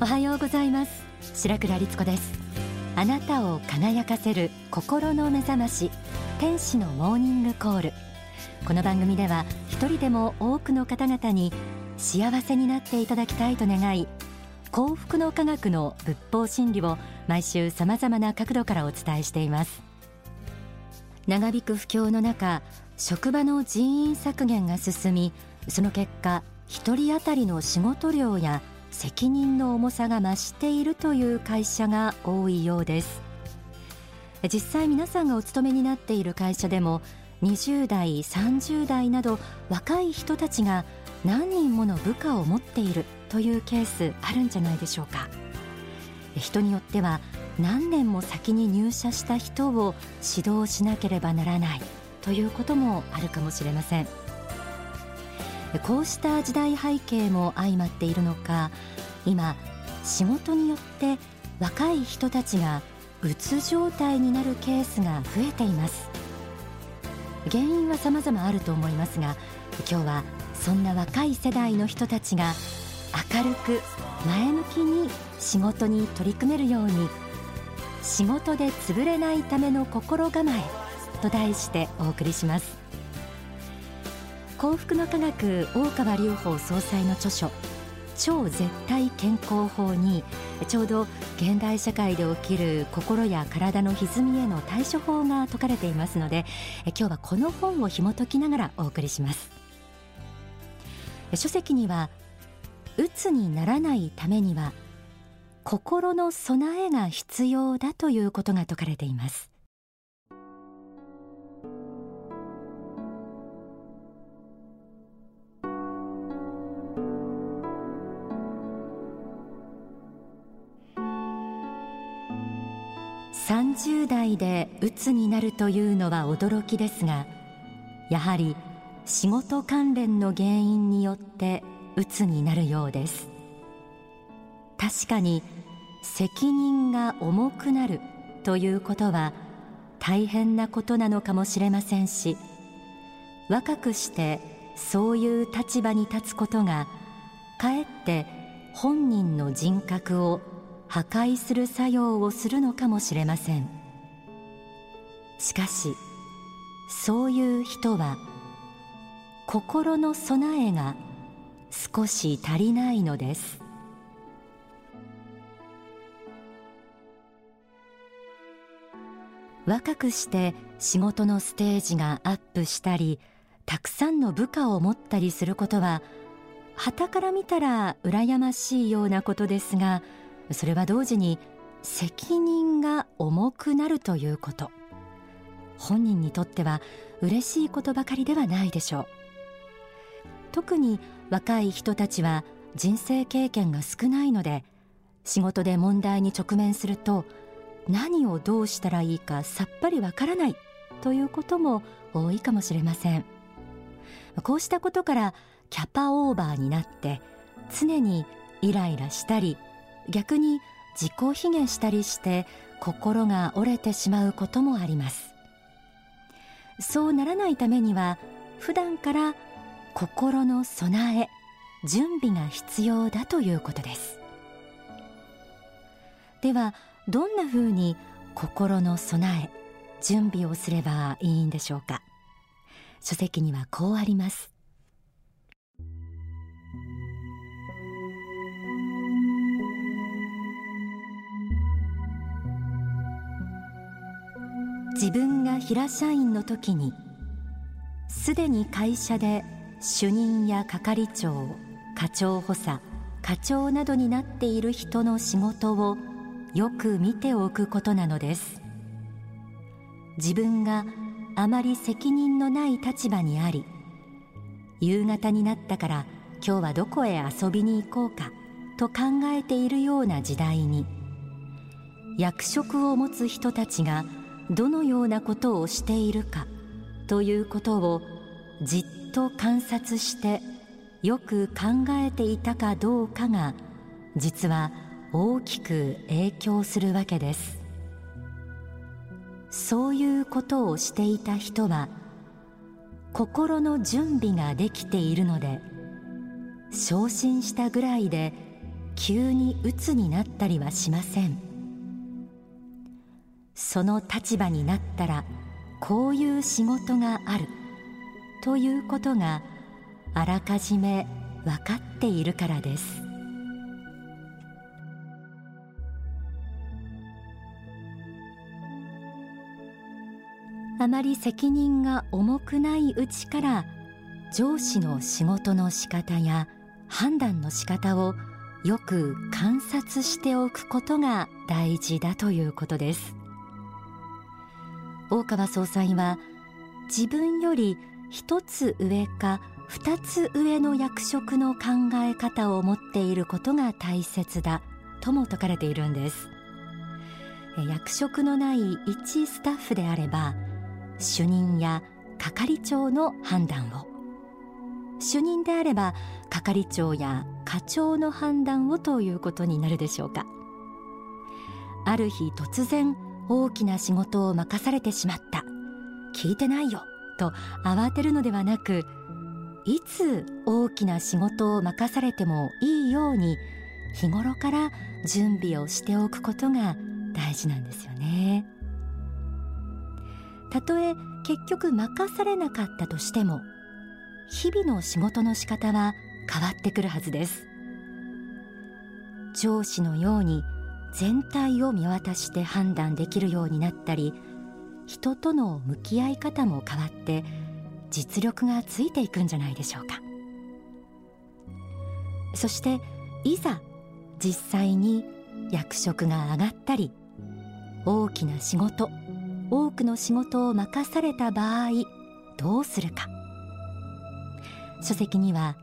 おはようございます。白倉律子です。あなたを輝かせる心の目覚まし天使のモーニングコール。この番組では一人でも多くの方々に幸せになっていただきたいと願い幸福の科学の仏法真理を毎週さまざまな角度からお伝えしています。長引く不況の中職場の人員削減が進みその結果一人当たりの仕事量や責任の重さが増しているという会社が多いようです。実際皆さんがお勤めになっている会社でも20代30代など若い人たちが何人もの部下を持っているというケースあるんじゃないでしょうか。人によっては何年も先に入社した人を指導しなければならないということもあるかもしれません。こうした時代背景も相まっているのか。今仕事によって若い人たちがうつ状態になるケースが増えています。原因は様々あると思いますが今日はそんな若い世代の人たちが明るく前向きに仕事に取り組めるように仕事で潰れないための心構えと題してお送りします。幸福の科学大川隆法総裁の著書超絶対健康法にちょうど現代社会で起きる心や体の歪みへの対処法が説かれていますので今日はこの本を紐解きながらお送りします。書籍にはうつにならないためには心の備えが必要だということが説かれています。30代で鬱になるというのは驚きですがやはり仕事関連の原因によって鬱になるようです。確かに責任が重くなるということは大変なことなのかもしれませんし若くしてそういう立場に立つことがかえって本人の人格を破壊する作用をするのかもしれません。しかしそういう人は心の備えが少し足りないのです。若くして仕事のステージがアップしたりたくさんの部下を持ったりすることは傍から見たら羨ましいようなことですがそれは同時に責任が重くなるということ。本人にとっては嬉しいことばかりではないでしょう。特に若い人たちは人生経験が少ないので仕事で問題に直面すると何をどうしたらいいかさっぱりわからないということも多いかもしれません。こうしたことからキャパオーバーになって常にイライラしたり逆に自己卑下したりして心が折れてしまうこともあります。そうならないためには普段から心の備え準備が必要だということです。ではどんなふうに心の備え準備をすればいいんでしょうか？書籍にはこうあります。自分が平社員の時にすでに会社で主任や係長課長補佐課長などになっている人の仕事をよく見ておくことなのです。自分があまり責任のない立場にあり夕方になったから今日はどこへ遊びに行こうかと考えているような時代に役職を持つ人たちがどのようなことをしているかということをじっと観察してよく考えていたかどうかが実は大きく影響するわけです。そういうことをしていた人は心の準備ができているので昇進したぐらいで急に鬱になったりはしません。その立場になったらこういう仕事があるということがあらかじめ分かっているからです。あまり責任が重くないうちから上司の仕事の仕方や判断の仕方をよく観察しておくことが大事だということです。大川総裁は自分より一つ上か二つ上の役職の考え方を持っていることが大切だとも説かれているんです。役職のない一スタッフであれば主任や係長の判断を。主任であれば係長や課長の判断をということになるでしょうか。ある日突然大きな仕事を任されてしまった。聞いてないよ。と慌てるのではなくいつ大きな仕事を任されてもいいように日頃から準備をしておくことが大事なんですよね。たとえ結局任されなかったとしても日々の仕事の仕方は変わってくるはずです。上司のように全体を見渡して判断できるようになったり人との向き合い方も変わって実力がついていくんじゃないでしょうか。そしていざ実際に役職が上がったり大きな仕事多くの仕事を任された場合どうするか。書籍には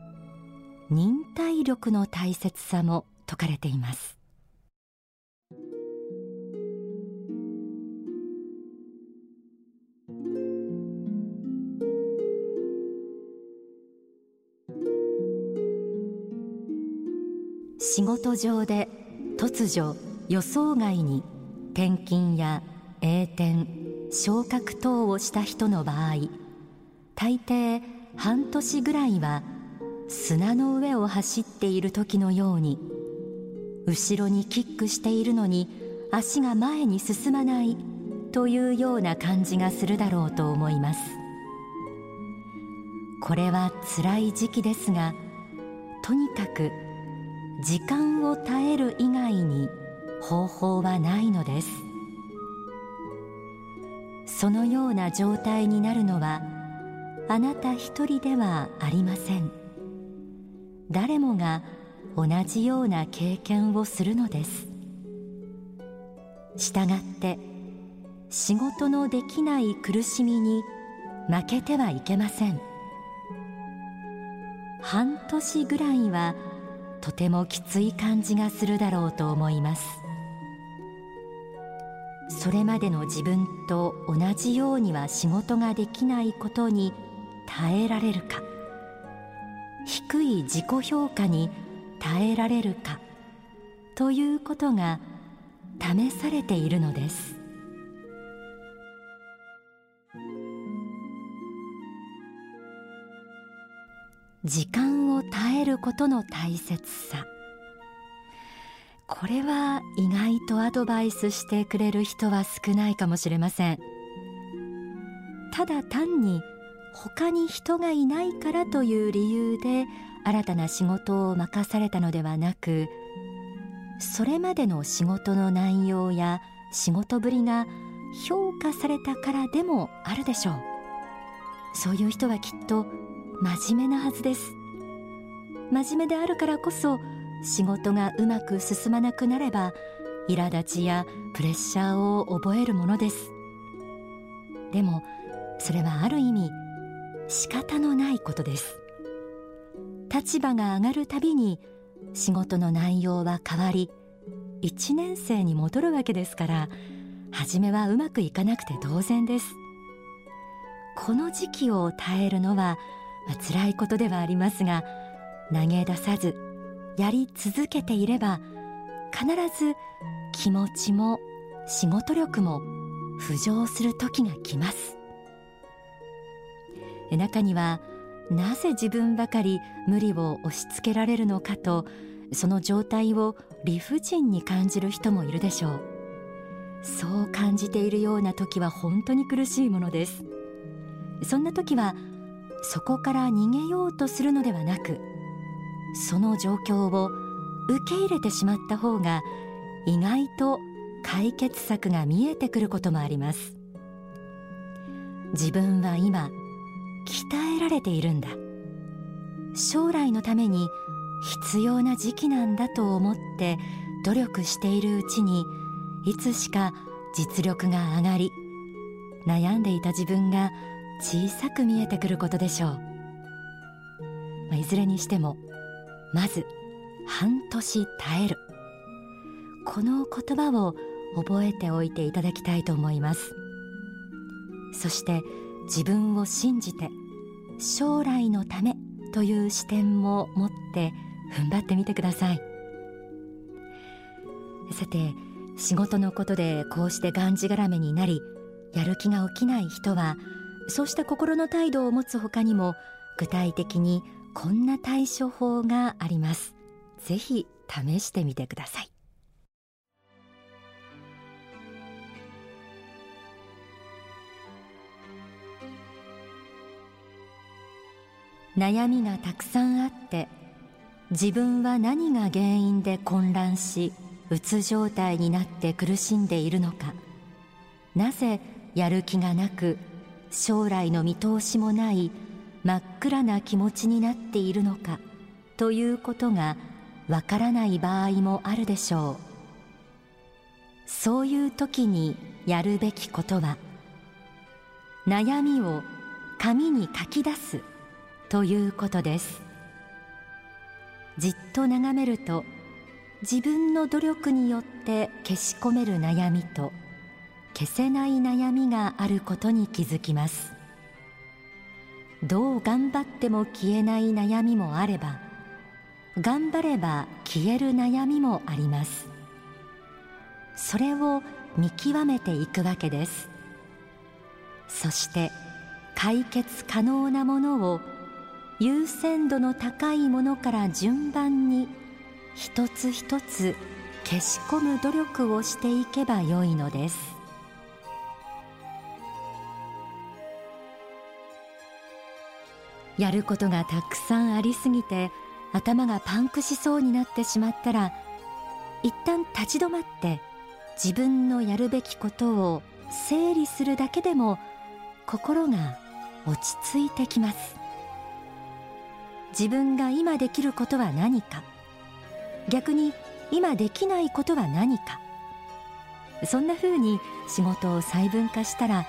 忍耐力の大切さも説かれています。仕事上で突如予想外に転勤や栄転昇格等をした人の場合大抵半年ぐらいは砂の上を走っている時のように後ろにキックしているのに足が前に進まないというような感じがするだろうと思います。これは辛い時期ですがとにかく時間を耐える以外に方法はないのです。そのような状態になるのはあなた一人ではありません。誰もが同じような経験をするのです。したがって仕事のできない苦しみに負けてはいけません。半年ぐらいはとてもきつい感じがするだろうと思います。それまでの自分と同じようには仕事ができないことに耐えられるか。低い自己評価に耐えられるかということが試されているのです。時間を耐えることの大切さ。これは意外とアドバイスしてくれる人は少ないかもしれません。ただ単に他に人がいないからという理由で新たな仕事を任されたのではなくそれまでの仕事の内容や仕事ぶりが評価されたからでもあるでしょう。そういう人はきっと真面目なはずです。真面目であるからこそ仕事がうまく進まなくなれば苛立ちやプレッシャーを覚えるものです。でもそれはある意味仕方のないことです。立場が上がるたびに仕事の内容は変わり1年生に戻るわけですから初めはうまくいかなくて当然です。この時期を耐えるのは、まあ、辛いことではありますが投げ出さずやり続けていれば必ず気持ちも仕事力も浮上する時が来ます。中にはなぜ自分ばかり無理を押し付けられるのかとその状態を理不尽に感じる人もいるでしょう。そう感じているような時は本当に苦しいものです。そんな時はそこから逃げようとするのではなくその状況を受け入れてしまった方が意外と解決策が見えてくることもあります。自分は今鍛えられているんだ。将来のために必要な時期なんだと思って努力しているうちにいつしか実力が上がり悩んでいた自分が小さく見えてくることでしょう、まあ、いずれにしてもまず半年耐える。この言葉を覚えておいていただきたいと思います。そして自分を信じて将来のためという視点も持って踏ん張ってみてください。さて仕事のことでこうしてがんじがらめになりやる気が起きない人はそうした心の態度を持つ他にも具体的にこんな対処法があります。ぜひ試してみてください。悩みがたくさんあって自分は何が原因で混乱しうつ状態になって苦しんでいるのか。なぜやる気がなく将来の見通しもない真っ暗な気持ちになっているのかということがわからない場合もあるでしょう。そういう時にやるべきことは悩みを紙に書き出すということです。じっと眺めると自分の努力によって消し込める悩みと消せない悩みがあることに気づきます。どう頑張っても消えない悩みもあれば頑張れば消える悩みもあります。それを見極めていくわけです。そして解決可能なものを優先度の高いものから順番に一つ一つ消し込む努力をしていけばよいのです。やることがたくさんありすぎて頭がパンクしそうになってしまったら一旦立ち止まって自分のやるべきことを整理するだけでも心が落ち着いてきます。自分が今できることは何か。逆に今できないことは何か。そんな風に仕事を細分化したら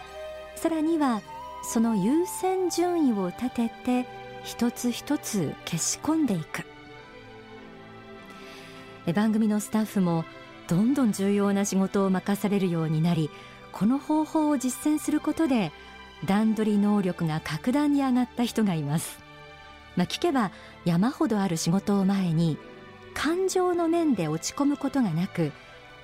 さらにはその優先順位を立てて一つ一つ消し込んでいく。番組のスタッフもどんどん重要な仕事を任されるようになりこの方法を実践することで段取り能力が格段に上がった人がいます。まあ、聞けば山ほどある仕事を前に感情の面で落ち込むことがなく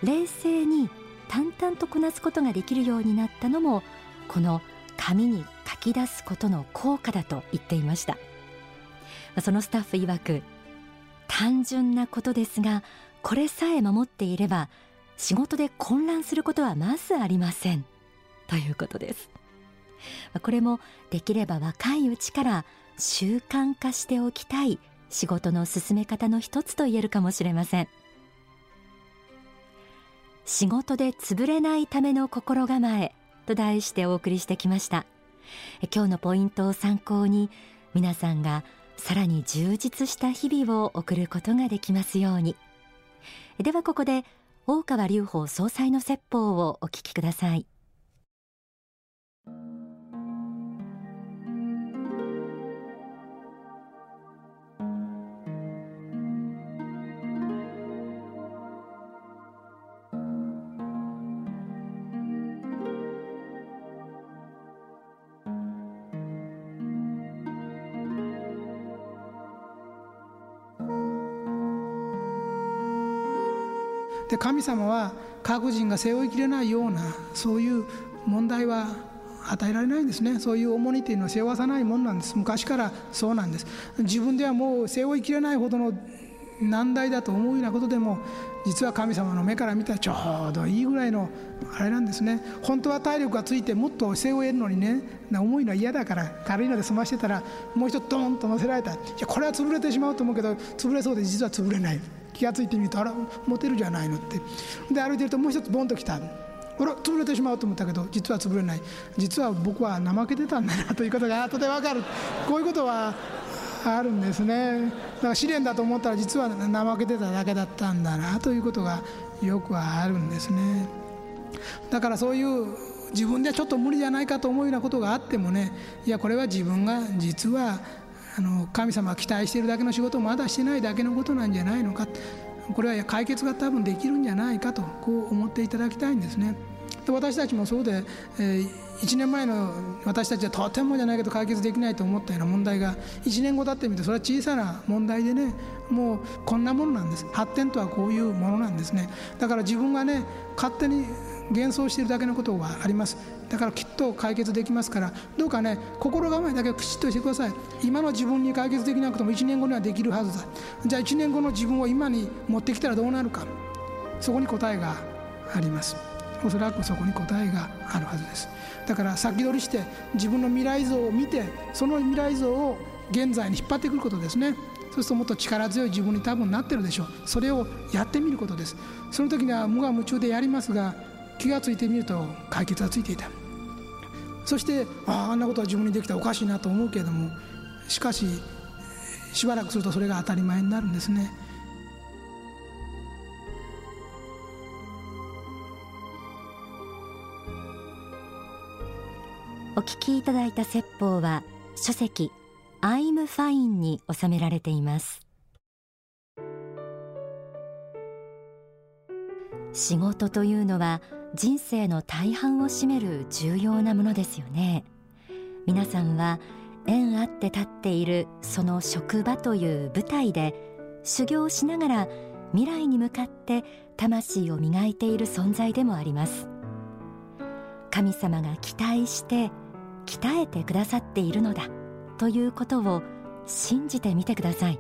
冷静に淡々とこなすことができるようになったのもこの紙に書き出すことの効果だと言っていました。そのスタッフ曰く単純なことですがこれさえ守っていれば仕事で混乱することはまずありません。ということです。これもできれば若いうちから習慣化しておきたい仕事の進め方の一つと言えるかもしれません。仕事で潰れないための心構え。と題してお送りしてきました。今日のポイントを参考に皆さんがさらに充実した日々を送ることができますように。ではここで大川隆法総裁の説法をお聞きください。で神様は各人が背負いきれないようなそういう問題は与えられないんですね。そういう重荷というのは背負わさないものなんです。昔からそうなんです。自分ではもう背負いきれないほどの難題だと思うようなことでも実は神様の目から見たらちょうどいいぐらいのあれなんですね。本当は体力がついてもっと背負えるのにね重いのは嫌だから軽いので済ましてたらもう一つドーンと乗せられた。いやこれは潰れてしまうと思うけど潰れそうで実は潰れない。気が付いてみるとあら持てるじゃないのって。で歩いてるともう一つボンと来たほら潰れてしまうと思ったけど実は潰れない。実は僕は怠けてたんだなということが後で分かる。こういうことはあるんですね。だから試練だと思ったら実は怠けてただけだったんだなということがよくあるんですね。だからそういう自分ではちょっと無理じゃないかと思うようなことがあってもねいやこれは自分が実はあの神様が期待しているだけの仕事をまだしてないだけのことなんじゃないのか。これは解決が多分できるんじゃないかとこう思っていただきたいんですね。で私たちもそうで、え、1年前の私たちはとてもじゃないけど解決できないと思ったような問題が1年後経ってみてそれは小さな問題でねもうこんなものなんです。発展とはこういうものなんですね。だから自分がね勝手に幻想しているだけのことはあります。だからきっと解決できますから。どうかね心構えだけきちっとしてください。今の自分に解決できなくても1年後にはできるはずだ。じゃあ1年後の自分を今に持ってきたらどうなるか。そこに答えがあります。おそらくそこに答えがあるはずです。だから先取りして自分の未来像を見てその未来像を現在に引っ張ってくることですね。そうするともっと力強い自分に多分なってるでしょう。それをやってみることです。その時には無我夢中でやりますが気がついてみると解決がついていた。そしてああんなことは自分にできたらおかしいなと思うけれどもしかししばらくするとそれが当たり前になるんですね。お聞きいただいた説法は書籍アイムファインに収められています。仕事というのは人生の大半を占める重要なものですよね。皆さんは縁あって立っているその職場という舞台で修行しながら未来に向かって魂を磨いている存在でもあります。神様が期待して鍛えてくださっているのだということを信じてみてください。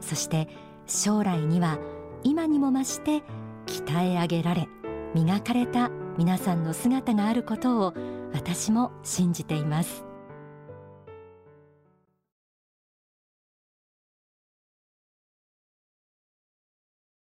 そして将来には今にも増して鍛え上げられ磨かれた皆さんの姿があることを私も信じています。